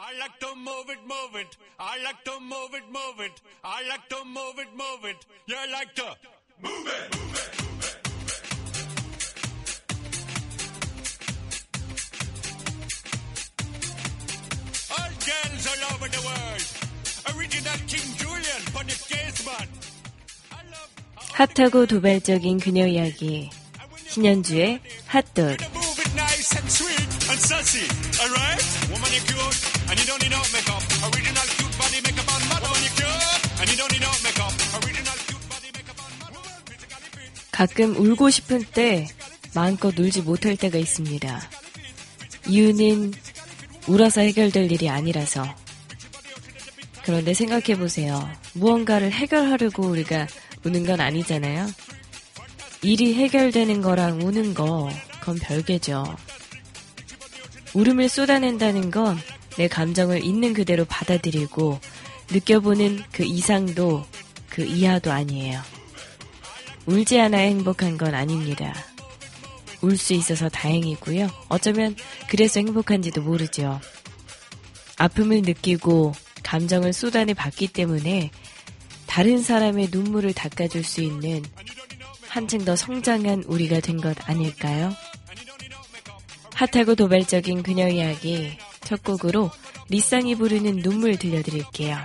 I like to move it, move it. I like to move it, move it. I like to move it, move it. You like to move it, move it, move it. All girls all over the world. Original King Julian, funny case man. I love 핫하고 도발적인 그녀 이야기. 신현주의 it nice and sweet and sassy. Alright? Woman, you cute 가끔 울고 싶은 때 마음껏 울지 못할 때가 있습니다. 이유는 울어서 해결될 일이 아니라서. 그런데 생각해 보세요. 무언가를 해결하려고 우리가 우는 건 아니잖아요. 일이 해결되는 거랑 우는 거, 그건 별개죠. 울음을 쏟아낸다는 건 내 감정을 있는 그대로 받아들이고 느껴보는 그 이상도 그 이하도 아니에요. 울지 않아야 행복한 건 아닙니다. 울 수 있어서 다행이고요. 어쩌면 그래서 행복한지도 모르죠. 아픔을 느끼고 감정을 쏟아내 봤기 때문에 다른 사람의 눈물을 닦아줄 수 있는 한층 더 성장한 우리가 된 것 아닐까요? 핫하고 도발적인 그녀 이야기 첫 곡으로 리쌍이 부르는 눈물 들려드릴게요.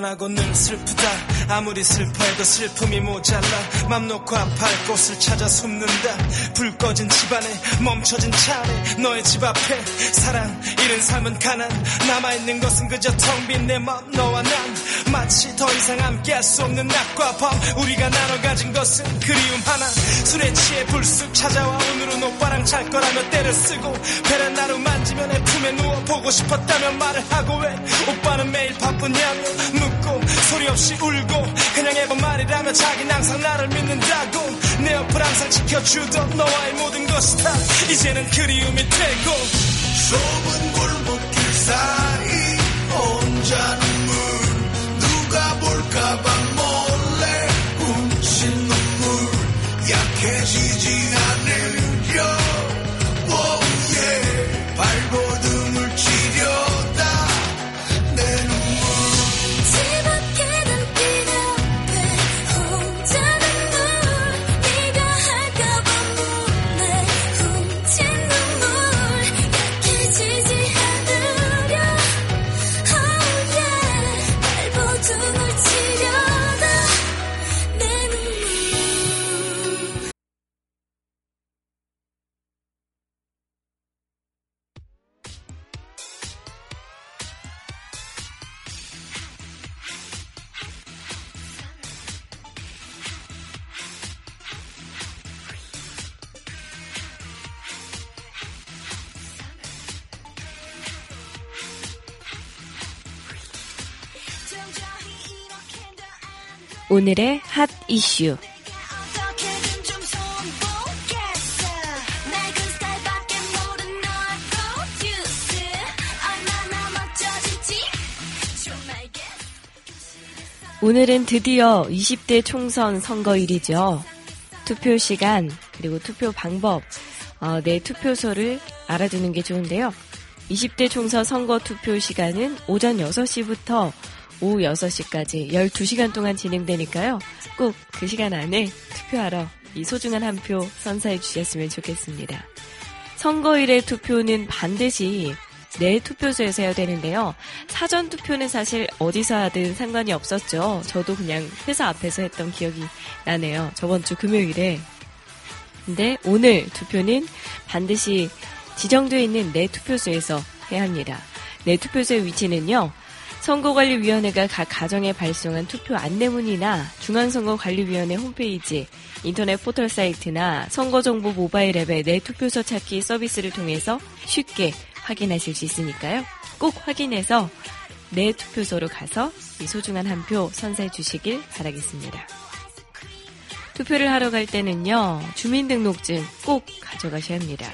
떠나고 늘 슬프다. 아무리 슬퍼해도 슬픔이 모자라. 맘 놓고 아파할 곳을 찾아 숨는다. 불 꺼진 집안에 멈춰진 차 안에 너의 집 앞에 사랑 잃은 삶은 가난. 남아있는 것은 그저 텅 빈 내 맘 너와 난. 마치 더 이상 함께할 수 없는 낮과 밤. 우리가 나눠 가진 것은 그리움 하나. 술에 취해 불쑥 찾아와 오늘은 오빠랑 잘 거라며 때를 쓰고 베란다로 만지며 내 품에 누워 보고 싶었다며 말을 하고 왜? 오빠는 매일 바쁘냐며 묻고 소리 없이 울고 그냥 해본 말이라며 자긴 항상 나를 믿는다고 내 옆을 항상 지켜주던 너와의 모든 것이 다 이제는 그리움이 되고 좁은 골목길 사이 혼자 눈물 누가 볼까봐 질지 좀 알겠어 오늘은 드디어 20대 총선 선거일이죠. 투표 시간, 그리고 투표 방법, 어, 내 투표소를 알아두는 게 좋은데요. 20대 총선 선거 투표 시간은 오전 6시부터 오후 6시까지 12시간 동안 진행되니까요. 꼭 그 시간 안에 투표하러 이 소중한 한 표 선사해 주셨으면 좋겠습니다. 선거일의 투표는 반드시 내 투표소에서 해야 되는데요. 사전 투표는 사실 어디서 하든 상관이 없었죠. 저도 그냥 회사 앞에서 했던 기억이 나네요. 저번 주 금요일에. 근데 오늘 투표는 반드시 지정되어 있는 내 투표소에서 해야 합니다. 내 투표소의 위치는요. 선거관리위원회가 각 가정에 발송한 투표 안내문이나 중앙선거관리위원회 홈페이지, 인터넷 포털 사이트나 선거정보 모바일 앱의 내 투표소 찾기 서비스를 통해서 쉽게 확인하실 수 있으니까요. 꼭 확인해서 내 투표소로 가서 이 소중한 한 표 선사해 주시길 바라겠습니다. 투표를 하러 갈 때는요, 주민등록증 꼭 가져가셔야 합니다.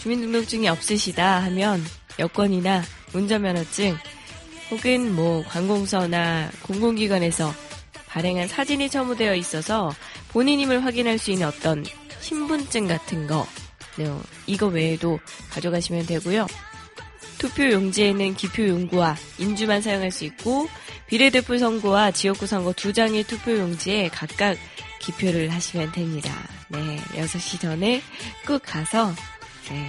주민등록증이 없으시다 하면 여권이나 운전면허증 혹은 뭐 관공서나 공공기관에서 발행한 사진이 첨부되어 있어서 본인임을 확인할 수 있는 어떤 신분증 같은 거, 네, 이거 외에도 가져가시면 되고요. 투표 용지에는 기표 용구와 인주만 사용할 수 있고 비례대표 선거와 지역구 선거 두 장의 투표 용지에 각각 기표를 하시면 됩니다. 네, 6시 전에 꼭 가서 네,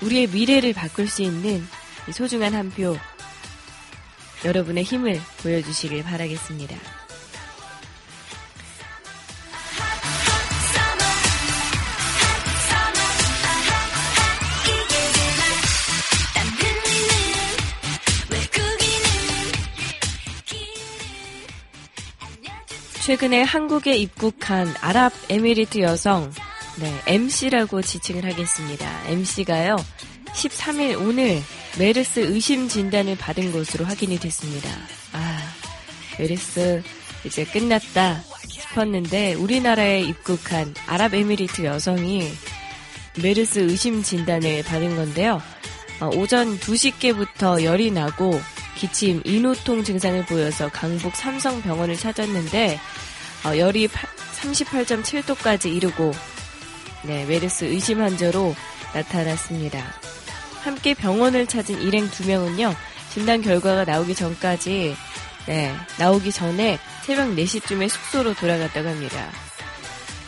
우리의 미래를 바꿀 수 있는 이 소중한 한 표 여러분의 힘을 보여주시길 바라겠습니다. 최근에 한국에 입국한 아랍에미리트 여성, 네, MC라고 지칭을 하겠습니다. MC가요, 13일 오늘 메르스 의심 진단을 받은 것으로 확인이 됐습니다. 아, 메르스 이제 끝났다 싶었는데 우리나라에 입국한 아랍에미리트 여성이 메르스 의심 진단을 받은 건데요. 어, 오전 2시께부터 열이 나고 기침, 인후통 증상을 보여서 강북 삼성병원을 찾았는데 어, 열이 38.7도까지 이르고 네, 메르스 의심 환자로 나타났습니다. 함께 병원을 찾은 일행 두 명은요, 진단 결과가 나오기 전까지, 네, 나오기 전에 새벽 4시쯤에 숙소로 돌아갔다고 합니다.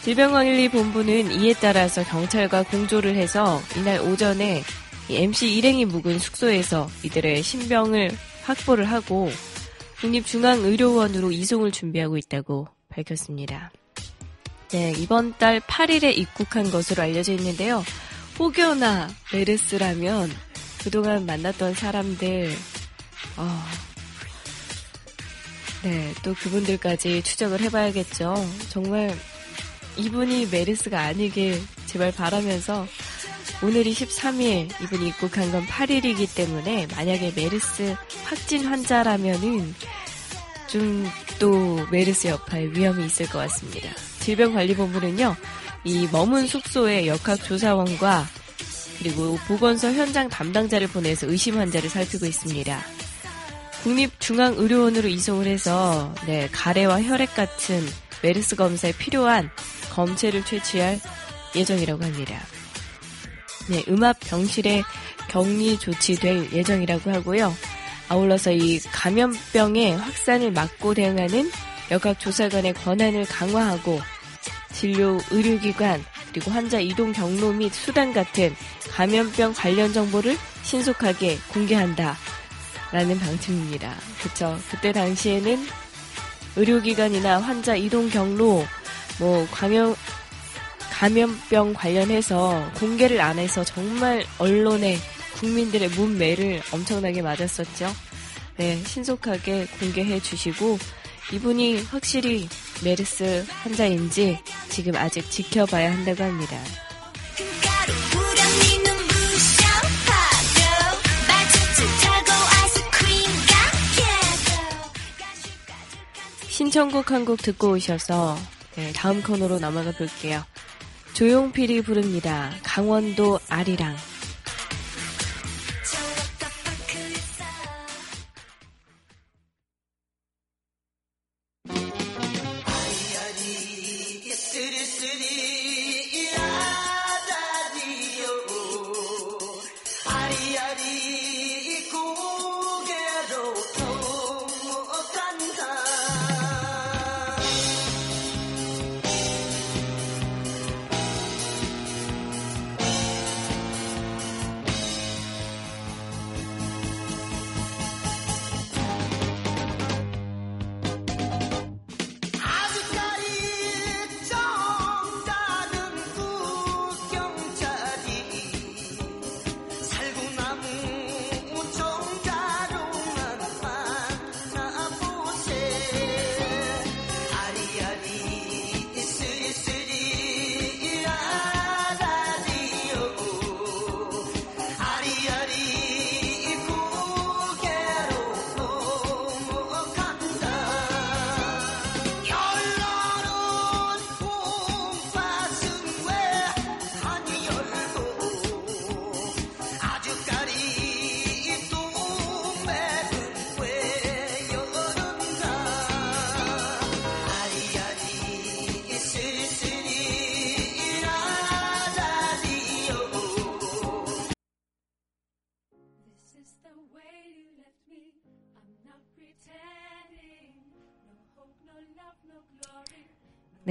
질병관리본부는 이에 따라서 경찰과 공조를 해서 이날 오전에 MC 일행이 묵은 숙소에서 이들의 신병을 확보를 하고 국립중앙의료원으로 이송을 준비하고 있다고 밝혔습니다. 네, 이번 달 8일에 입국한 것으로 알려져 있는데요. 혹여나 메르스라면 그동안 만났던 사람들, 어, 네, 또 그분들까지 추적을 해봐야겠죠. 정말 이분이 메르스가 아니길 제발 바라면서 오늘이 13일, 이분이 입국한 건 8일이기 때문에 만약에 메르스 확진 환자라면은 좀 또 메르스 여파의 위험이 있을 것 같습니다. 질병관리본부는요, 이 머문 숙소의 역학조사원과 그리고 보건소 현장 담당자를 보내서 의심 환자를 살피고 있습니다. 국립중앙의료원으로 이송을 해서 네, 가래와 혈액 같은 메르스 검사에 필요한 검체를 채취할 예정이라고 합니다. 네, 음압 병실에 격리 조치될 예정이라고 하고요. 아울러서 이 감염병의 확산을 막고 대응하는 역학조사관의 권한을 강화하고 진료 의료기관 그리고 환자 이동 경로 및 수단 같은 감염병 관련 정보를 신속하게 공개한다. 라는 방침입니다. 그쵸. 그때 당시에는 의료기관이나 환자 이동 경로, 뭐, 감염, 감염병 관련해서 공개를 안 해서 정말 언론에 국민들의 문매를 엄청나게 맞았었죠. 네, 신속하게 공개해 주시고, 이분이 확실히 메르스 환자인지 지금 아직 지켜봐야 한다고 합니다. 신청곡 한 곡 듣고 오셔서 네, 다음 코너로 넘어가 볼게요. 조용필이 부릅니다. 강원도 아리랑.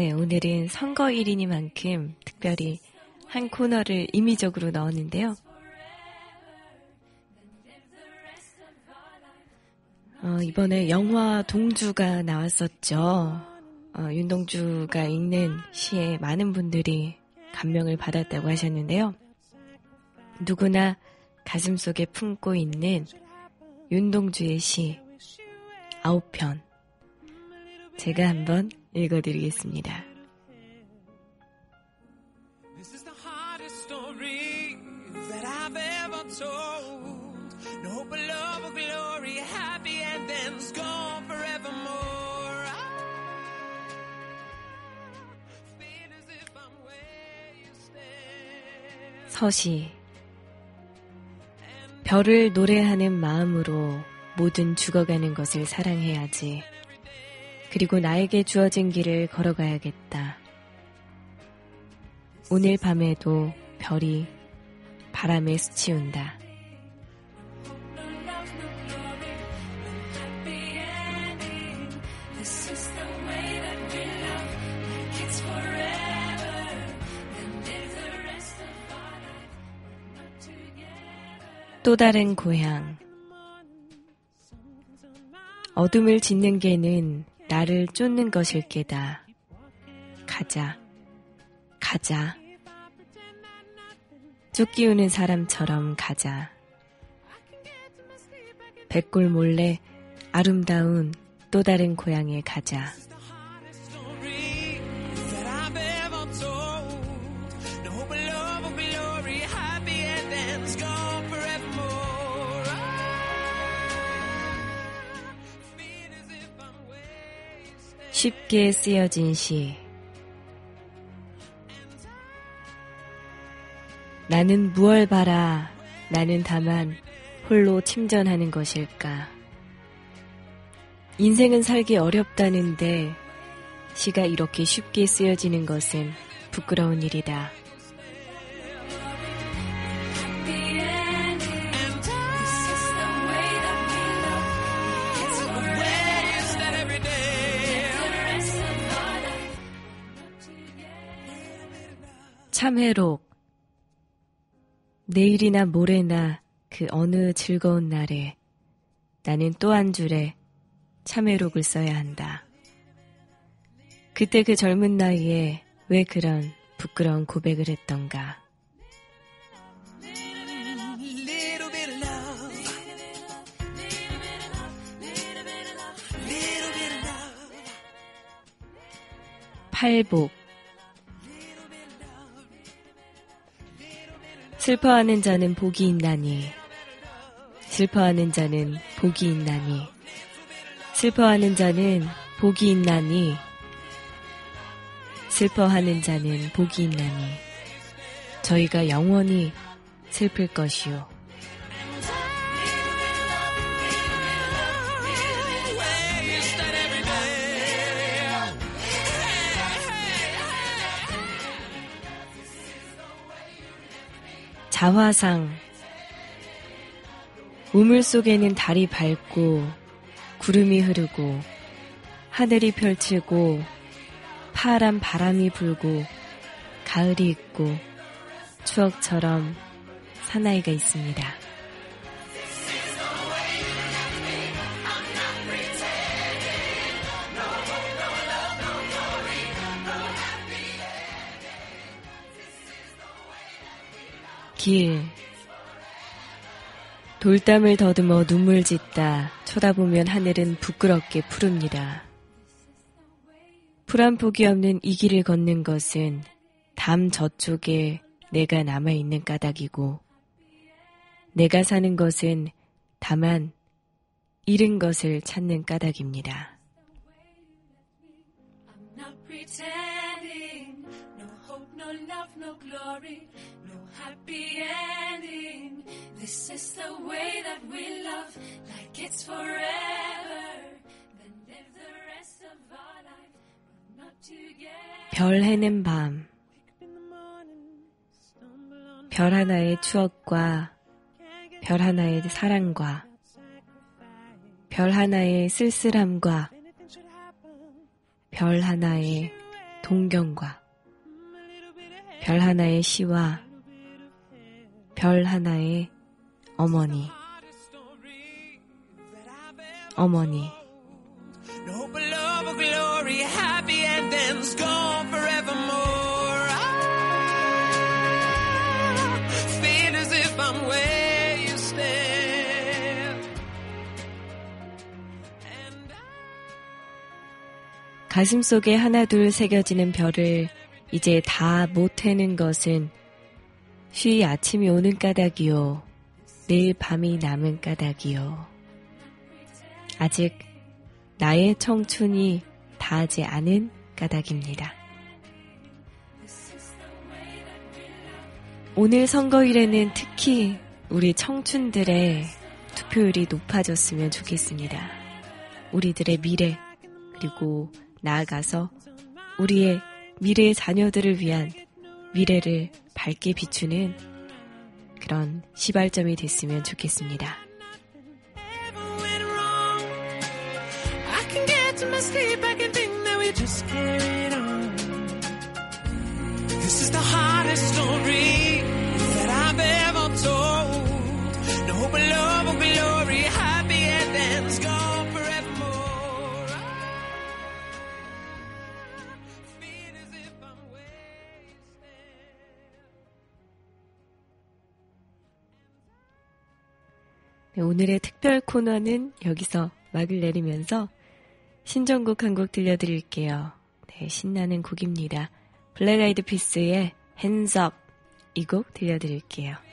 네, 오늘은 선거일이니만큼 특별히 한 코너를 임의적으로 넣었는데요. 어, 이번에 영화 동주가 나왔었죠. 어, 윤동주가 읽는 시에 많은 분들이 감명을 받았다고 하셨는데요. 누구나 가슴 속에 품고 있는 윤동주의 시 아홉 편 제가 한번 읽어드리겠습니다. This is the hardest story that I've ever told. No hope of love or glory, happy endings gone forevermore. I feel as if I'm where you stand. 서시 별을 노래하는 마음으로 모든 죽어가는 것을 사랑해야지. 그리고 나에게 주어진 길을 걸어가야겠다. 오늘 밤에도 별이 바람에 스치운다. 또 다른 고향. 어둠을 짓는 개는 나를 쫓는 것일 게다. 가자. 가자. 쫓기우는 사람처럼 가자. 백골 몰래 아름다운 또 다른 고향에 가자. 쉽게 쓰여진 시. 나는 무얼 바라, 나는 다만 홀로 침전하는 것일까. 인생은 살기 어렵다는데 시가 이렇게 쉽게 쓰여지는 것은 부끄러운 일이다. 참회록. 내일이나 모레나 그 어느 즐거운 날에 나는 또 한 줄에 참회록을 써야 한다. 그때 그 젊은 나이에 왜 그런 부끄러운 고백을 했던가. Bit 슬퍼하는 자는 복이 있나니. 슬퍼하는 자는 복이 있나니. 슬퍼하는 자는 복이 있나니. 슬퍼하는 자는 복이 있나니. 저희가 영원히 슬플 것이요. 자화상 우물 속에는 달이 밝고 구름이 흐르고 하늘이 펼치고 파란 바람이 불고 가을이 있고 추억처럼 사나이가 있습니다. 길 돌담을 더듬어 눈물 짓다 쳐다보면 하늘은 부끄럽게 푸릅니다. 풀한 폭이 없는 이 길을 걷는 것은 담 저쪽에 내가 남아있는 까닭이고 내가 사는 것은 다만 잃은 것을 찾는 까닭입니다. Happy ending. This is the way that we love, like it's forever. Then live the rest of our life, but not together. 별 해는 밤. 별 하나의 추억과 별 하나의 사랑과 별 하나의 쓸쓸함과 별 하나의 동경과 별 하나의 시와 별 하나의 어머니 어머니 가슴 속에 하나둘 새겨지는 별을 이제 다 못해는 것은 쉬 아침이 오는 까닭이요. 내일 밤이 남은 까닭이요. 아직 나의 청춘이 다하지 않은 까닭입니다. 오늘 선거일에는 특히 우리 청춘들의 투표율이 높아졌으면 좋겠습니다. 우리들의 미래, 그리고 나아가서 우리의 미래의 자녀들을 위한 미래를 밝게 비추는 그런 시발점이 됐으면 좋겠습니다. 오늘의 특별 코너는 여기서 막을 내리면서 신청곡 한 곡 들려드릴게요. 네, 신나는 곡입니다. 블랙 아이드 피스의 Up 이곡 들려드릴게요.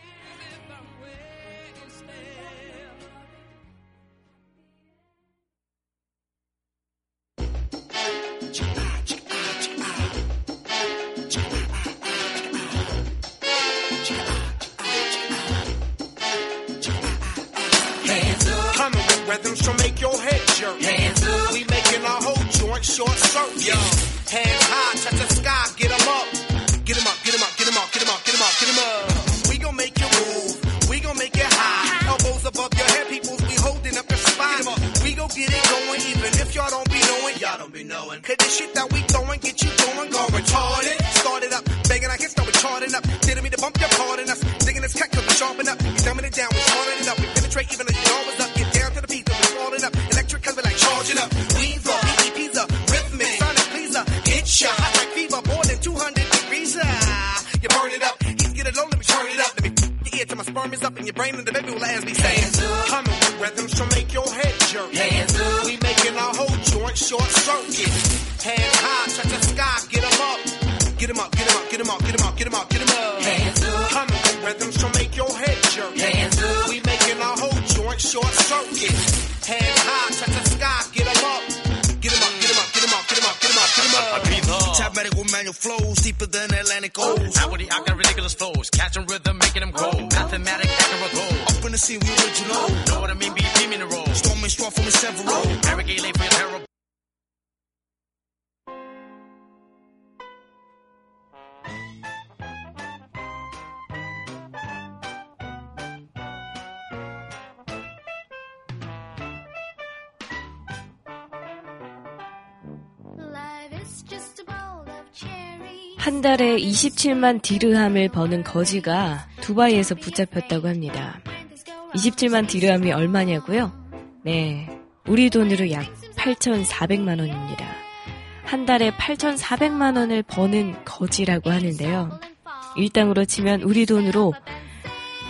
Circuit. Hands high, touch the sky, get 'em up. Get 'em up, get 'em up, get 'em up, get 'em up, get 'em up, get 'em up. Hands up. With rhythms to make your head jerk. Hands up. We making our whole joint short circuit. Hands high, touch the sky, get 'em up. Get up, get up, get up, get up, get up, get 'em up. Top medical manual flows deeper than Atlantic O's. Outwardly, I got ridiculous flows. Catching rhythm, making them go. Mathematic, accurate goal. Up in the scene, we original. Know what I mean? Be beaming the roll. Storming straw from a several. Arrogate, late 한 달에 27만 디르함을 버는 거지가 두바이에서 붙잡혔다고 합니다. 27만 디르함이 얼마냐고요? 네, 우리 돈으로 약 8,400만 원입니다. 한 달에 8,400만 원을 버는 거지라고 하는데요. 일당으로 치면 우리 돈으로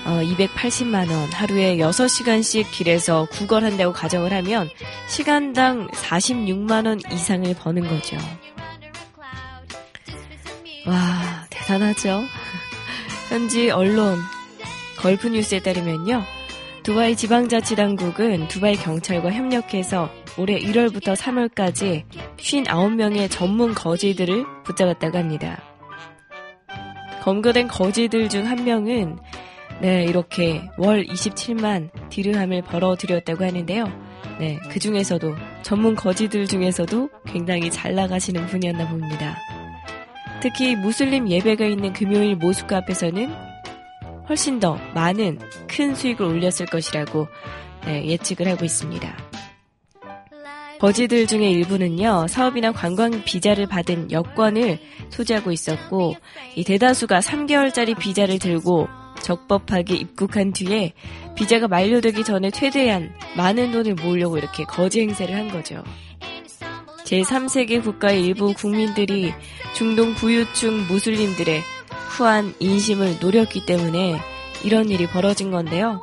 어, 280만 원, 하루에 6시간씩 길에서 구걸한다고 가정을 하면 시간당 46만 원 이상을 버는 거죠. 와, 대단하죠? 현지 언론 걸프뉴스에 따르면요. 두바이 지방자치당국은 두바이 경찰과 협력해서 올해 1월부터 3월까지 59명의 전문 거지들을 붙잡았다고 합니다. 검거된 거지들 중 한 명은 네, 이렇게 월 27만 디르함을 벌어들였다고 하는데요. 네, 그 중에서도 전문 거지들 중에서도 굉장히 잘 나가시는 분이었나 봅니다. 특히 무슬림 예배가 있는 금요일 모스크 앞에서는 훨씬 더 많은 큰 수익을 올렸을 것이라고 네, 예측을 하고 있습니다. 거지들 중에 일부는요, 사업이나 관광 비자를 받은 여권을 소지하고 있었고, 이 대다수가 3개월짜리 비자를 들고 적법하게 입국한 뒤에 비자가 만료되기 전에 최대한 많은 돈을 모으려고 이렇게 거지 행세를 한 거죠. 제3세계 국가의 일부 국민들이 중동 부유층 무슬림들의 후한 인심을 노렸기 때문에 이런 일이 벌어진 건데요.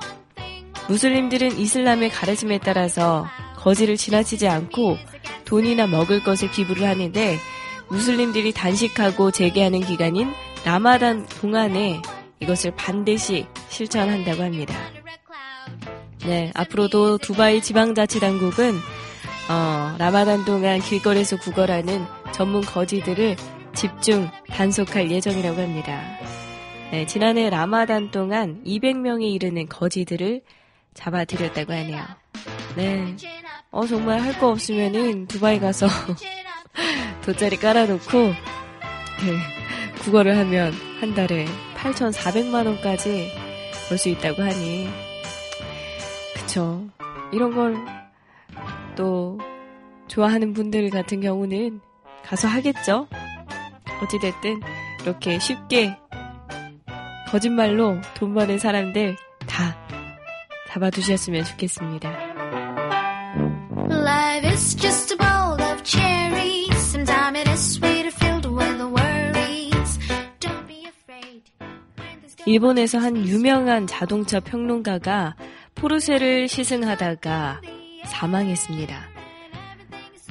무슬림들은 이슬람의 가르침에 따라서 거지를 지나치지 않고 돈이나 먹을 것을 기부를 하는데 무슬림들이 단식하고 재개하는 기간인 라마단 동안에 이것을 반드시 실천한다고 합니다. 네, 앞으로도 두바이 지방자치당국은 어, 라마단 동안 길거리에서 구걸하는 전문 거지들을 집중 단속할 예정이라고 합니다. 네, 지난해 라마단 동안 200명에 이르는 거지들을 잡아들였다고 하네요. 네. 어, 정말 할 거 없으면은 두바이 가서 돗자리 깔아놓고, 네, 구걸을 하면 한 달에 8,400만원까지 벌 수 있다고 하니, 그쵸. 이런 걸 또 좋아하는 분들 같은 경우는 가서 하겠죠? 어찌됐든 이렇게 쉽게 거짓말로 돈 버는 사람들 다 잡아두셨으면 좋겠습니다. Life is just a bowl of cherries. Sometimes it is sweeter filled with worries. Don't be afraid. 일본에서 한 유명한 자동차 평론가가 포르쉐를 시승하다가 사망했습니다.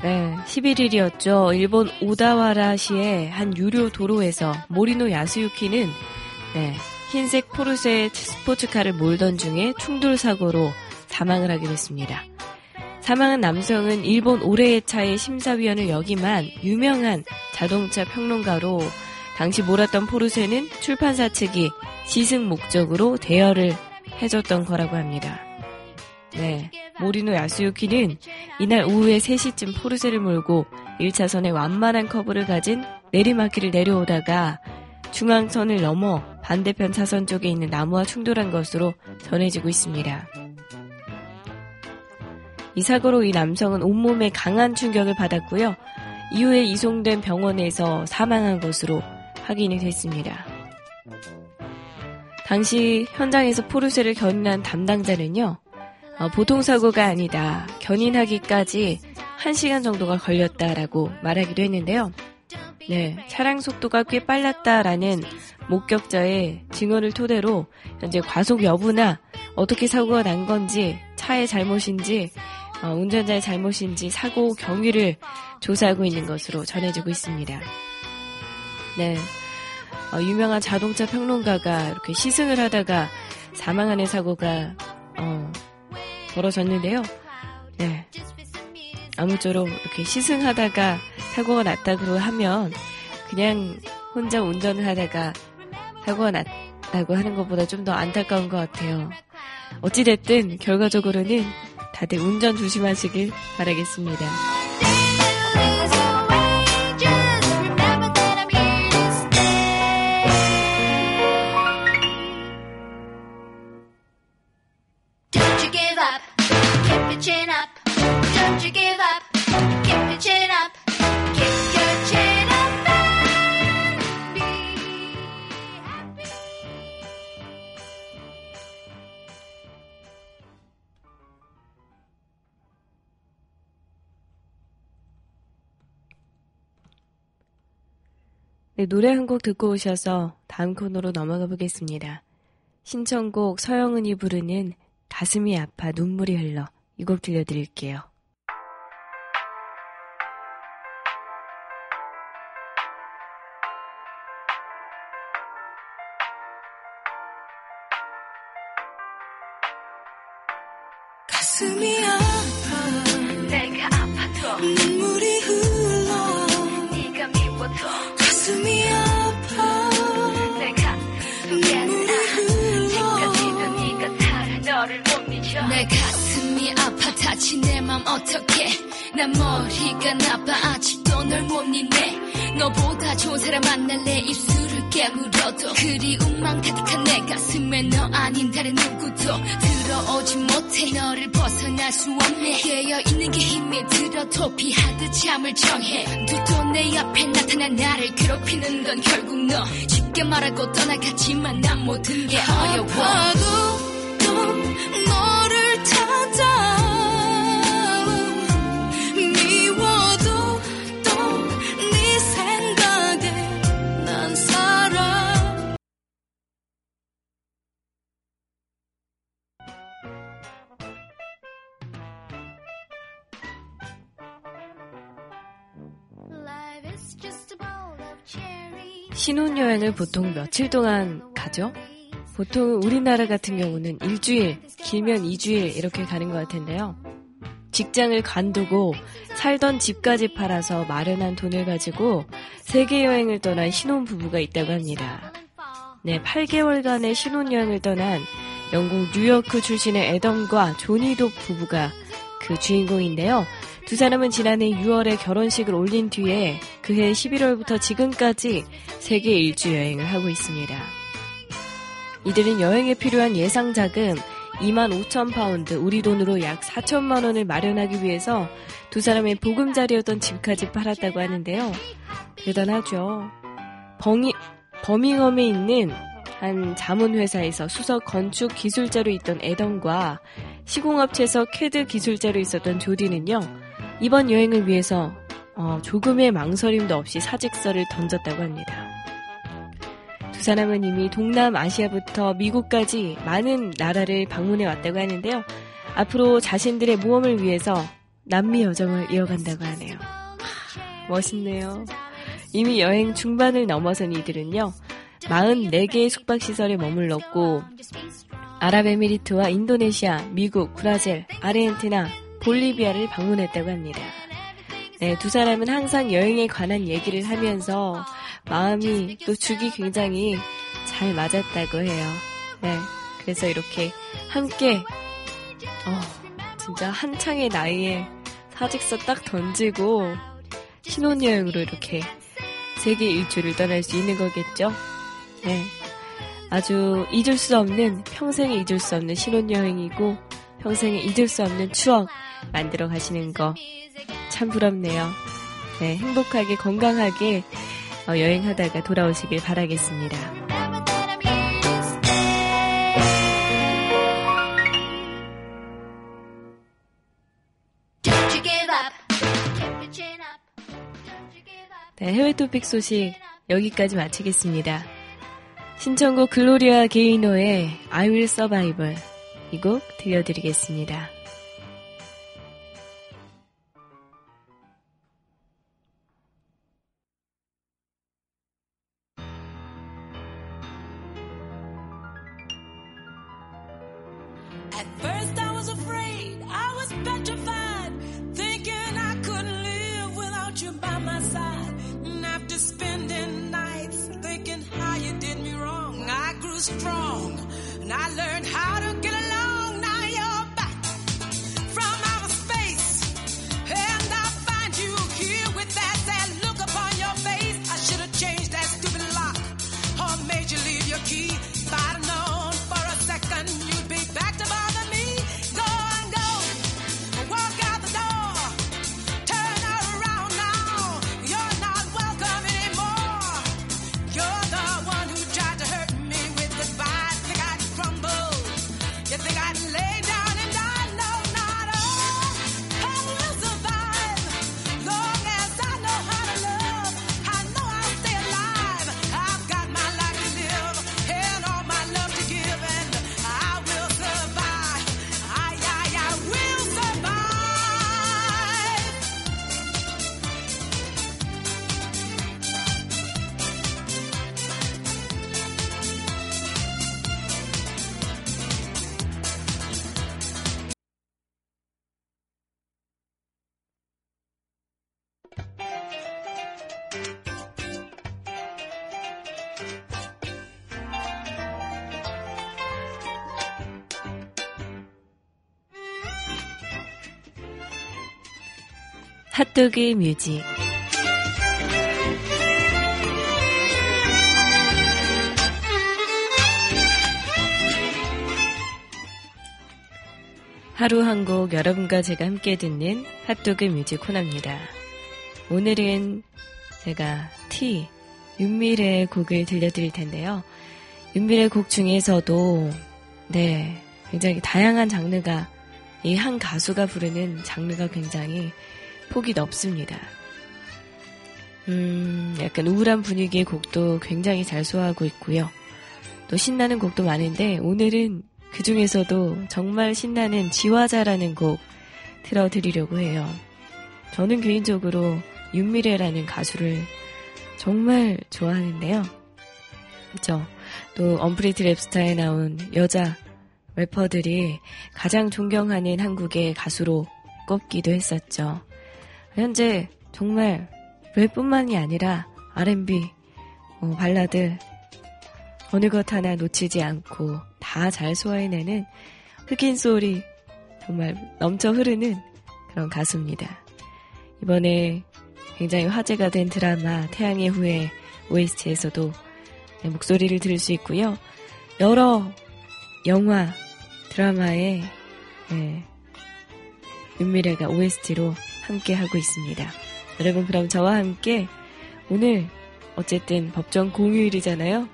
네, 11일이었죠. 일본 오다와라시의 한 유료 도로에서 모리노 야스유키는 네, 흰색 포르쉐 스포츠카를 몰던 중에 충돌 사고로 사망을 하게 됐습니다. 사망한 남성은 일본 올해의 차의 심사위원을 역임한 유명한 자동차 평론가로 당시 몰았던 포르쉐는 출판사 측이 시승 목적으로 대여를 해줬던 거라고 합니다. 네. 모리노 야스유키는 이날 오후에 3시쯤 포르쉐를 몰고 1차선에 완만한 커브를 가진 내리막길을 내려오다가 중앙선을 넘어 반대편 차선 쪽에 있는 나무와 충돌한 것으로 전해지고 있습니다. 이 사고로 이 남성은 온몸에 강한 충격을 받았고요. 이후에 이송된 병원에서 사망한 것으로 확인이 됐습니다. 당시 현장에서 포르쉐를 견인한 담당자는요, 어, 보통 사고가 아니다. 견인하기까지 1시간 정도가 걸렸다라고 말하기도 했는데요. 네, 차량 속도가 꽤 빨랐다라는 목격자의 증언을 토대로 현재 과속 여부나 어떻게 사고가 난 건지 차의 잘못인지 어, 운전자의 잘못인지 사고 경위를 조사하고 있는 것으로 전해지고 있습니다. 네, 어, 유명한 자동차 평론가가 이렇게 시승을 하다가 사망하는 사고가 어, 벌어졌는데요. 네. 아무쪼록 이렇게 시승하다가 사고가 났다고 하면 그냥 혼자 운전을 하다가 사고가 났다고 하는 것보다 좀 더 안타까운 것 같아요. 어찌됐든 결과적으로는 다들 운전 조심하시길 바라겠습니다. 네, 노래 한 곡 듣고 오셔서 다음 코너로 넘어가 보겠습니다. 신청곡 서영은이 부르는 가슴이 아파 눈물이 흘러 이 곡 들려드릴게요. 다친 내맘 어떡해 난 머리가 나빠 아직도 널 못 잊네 너보다 좋은 사람 만날래 입술을 내게 물어도 그리움만 가득한 내 가슴에 너 아닌 다른 누구도 들어오지 못해 너를 벗어날 수 없네 깨어있는 게 힘이 들어 도 피하듯 잠을 정해 두도 내 앞에 나타난 나를 괴롭히는 건 결국 너 쉽게 말하고 떠나갔지만 난 모든 게 어려워 신혼여행을 보통 며칠 동안 가죠? 보통 우리나라 같은 경우는 일주일, 길면 2주일 이렇게 가는 것 같은데요. 직장을 관두고 살던 집까지 팔아서 마련한 돈을 가지고 세계 여행을 떠난 신혼 부부가 있다고 합니다. 네, 8개월간의 신혼여행을 떠난 영국 뉴요크 출신의 애덤과 조니독 부부가 그 주인공인데요. 두 사람은 지난해 6월에 결혼식을 올린 뒤에 그해 11월부터 지금까지 세계 일주 여행을 하고 있습니다. 이들은 여행에 필요한 예상 자금 2만 5천 파운드, 우리 돈으로 약 4천만 원을 마련하기 위해서 두 사람의 보금자리였던 집까지 팔았다고 하는데요. 대단하죠. 벙이, 버밍엄에 있는 한 자문회사에서 수석 건축 기술자로 있던 애덤과 시공업체에서 CAD 기술자로 있었던 조디는요, 이번 여행을 위해서 어, 조금의 망설임도 없이 사직서를 던졌다고 합니다. 두 사람은 이미 동남아시아부터 미국까지 많은 나라를 방문해 왔다고 하는데요. 앞으로 자신들의 모험을 위해서 남미 여정을 이어간다고 하네요. 하, 멋있네요. 이미 여행 중반을 넘어선 이들은요. 44개의 숙박시설에 머물렀고 아랍에미리트와 인도네시아, 미국, 브라질, 아르헨티나, 볼리비아를 방문했다고 합니다. 네, 두 사람은 항상 여행에 관한 얘기를 하면서 마음이 또 죽이 굉장히 잘 맞았다고 해요. 네, 그래서 이렇게 함께 어, 진짜 한창의 나이에 사직서 딱 던지고 신혼여행으로 이렇게 세계 일주를 떠날 수 있는 거겠죠? 네. 아주 잊을 수 없는, 평생에 잊을 수 없는 신혼여행이고, 평생에 잊을 수 없는 추억 만들어 가시는 거 참 부럽네요. 네, 행복하게, 건강하게 어, 여행하다가 돌아오시길 바라겠습니다. 네, 해외 토픽 소식 여기까지 마치겠습니다. 신청곡 글로리아 게이노의 I Will Survive 이 곡 들려드리겠습니다. 핫도그 뮤직 하루 한 곡 여러분과 제가 함께 듣는 핫도그 뮤직 코너입니다. 오늘은 제가 T 윤미래의 곡을 들려드릴 텐데요. 윤미래 곡 중에서도 네 굉장히 다양한 장르가 이 한 가수가 부르는 장르가 굉장히 폭이 넓습니다. 음, 약간 우울한 분위기의 곡도 굉장히 잘 소화하고 있고요. 또 신나는 곡도 많은데, 오늘은 그 중에서도 정말 신나는 지화자라는 곡 틀어드리려고 해요. 저는 개인적으로 윤미래라는 가수를 정말 좋아하는데요. 그죠? 또 언프리티 랩스타에 나온 여자 래퍼들이 가장 존경하는 한국의 가수로 꼽기도 했었죠. 현재 정말 랩뿐만이 아니라 R&B, 어, 발라드 어느 것 하나 놓치지 않고 다 잘 소화해내는 흑인 소울이 정말 넘쳐 흐르는 그런 가수입니다. 이번에 굉장히 화제가 된 드라마 태양의 후예 OST에서도 네, 목소리를 들을 수 있고요. 여러 영화, 드라마에 네, 윤미래가 OST로 함께 하고 있습니다. 여러분 그럼 저와 함께 오늘 어쨌든 법정 공휴일이잖아요.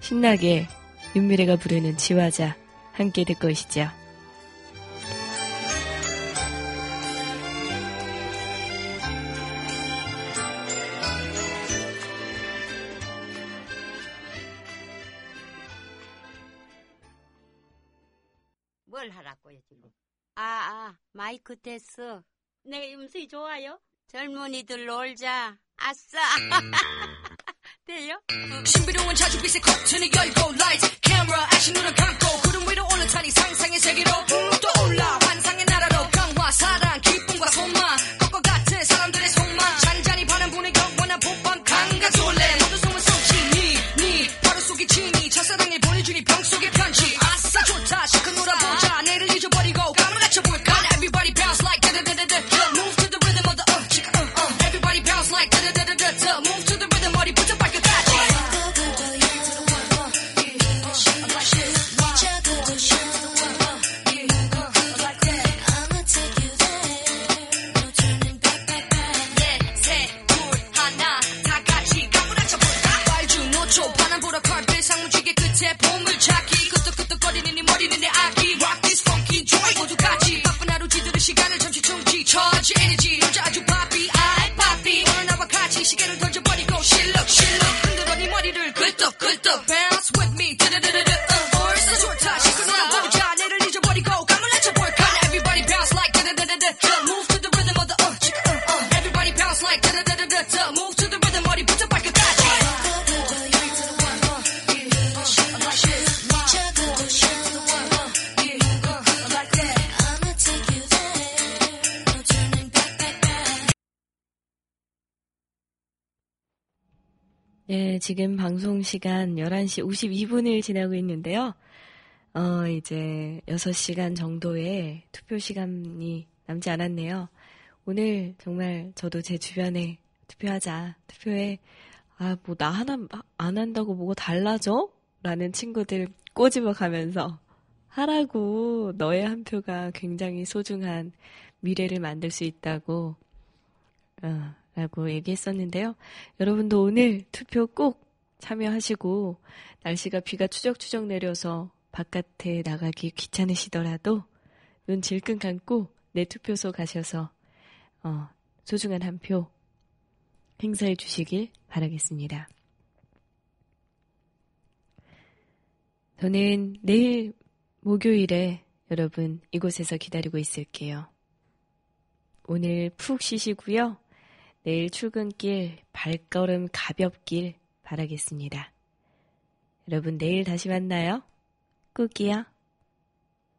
신나게 윤미래가 부르는 지화자 함께 듣고 오시죠. 뭘 하라고요 지금? 아, 아 마이크 테스. 내 음성이 좋아요? 젊은이들 놀자. 아싸. 돼요? 신비로운 자주빛의 커튼이 열고 라이트 카메라 액션 눈을 감고 구름 위로 올라타니 상상의 세계로 떠올라. 환상의 나라로 평화 사랑 기쁨과 소망. 꽃과 같은 사람들의 속만. 잔잔히 바람 부는 영원한 복방 강가 졸래 모두 숨을 쏘지 니니 바로 속에 침이. 첫사랑에 보내주니 병 속의 편지. 아싸. 좋다. 실컷 놀아보자. 내일을 잊어버리고 감을 낮춰볼까 지금 방송 시간 11시 52분을 지나고 있는데요. 어, 이제 6시간 정도의 투표 시간이 남지 않았네요. 오늘 정말 저도 제 주변에 투표하자, 투표해, 아, 뭐, 나 하나 안 한다고 뭐가 달라져? 라는 친구들 꼬집어 가면서 하라고 너의 한 표가 굉장히 소중한 미래를 만들 수 있다고, 어, 라고 얘기했었는데요. 여러분도 오늘 투표 꼭 참여하시고, 날씨가 비가 추적추적 내려서 바깥에 나가기 귀찮으시더라도, 눈 질끈 감고 내 투표소 가셔서, 어, 소중한 한 표 행사해 주시길 바라겠습니다. 저는 내일 목요일에 여러분 이곳에서 기다리고 있을게요. 오늘 푹 쉬시고요. 내일 출근길 발걸음 가볍길 바라겠습니다. 여러분 내일 다시 만나요. 꾹이요.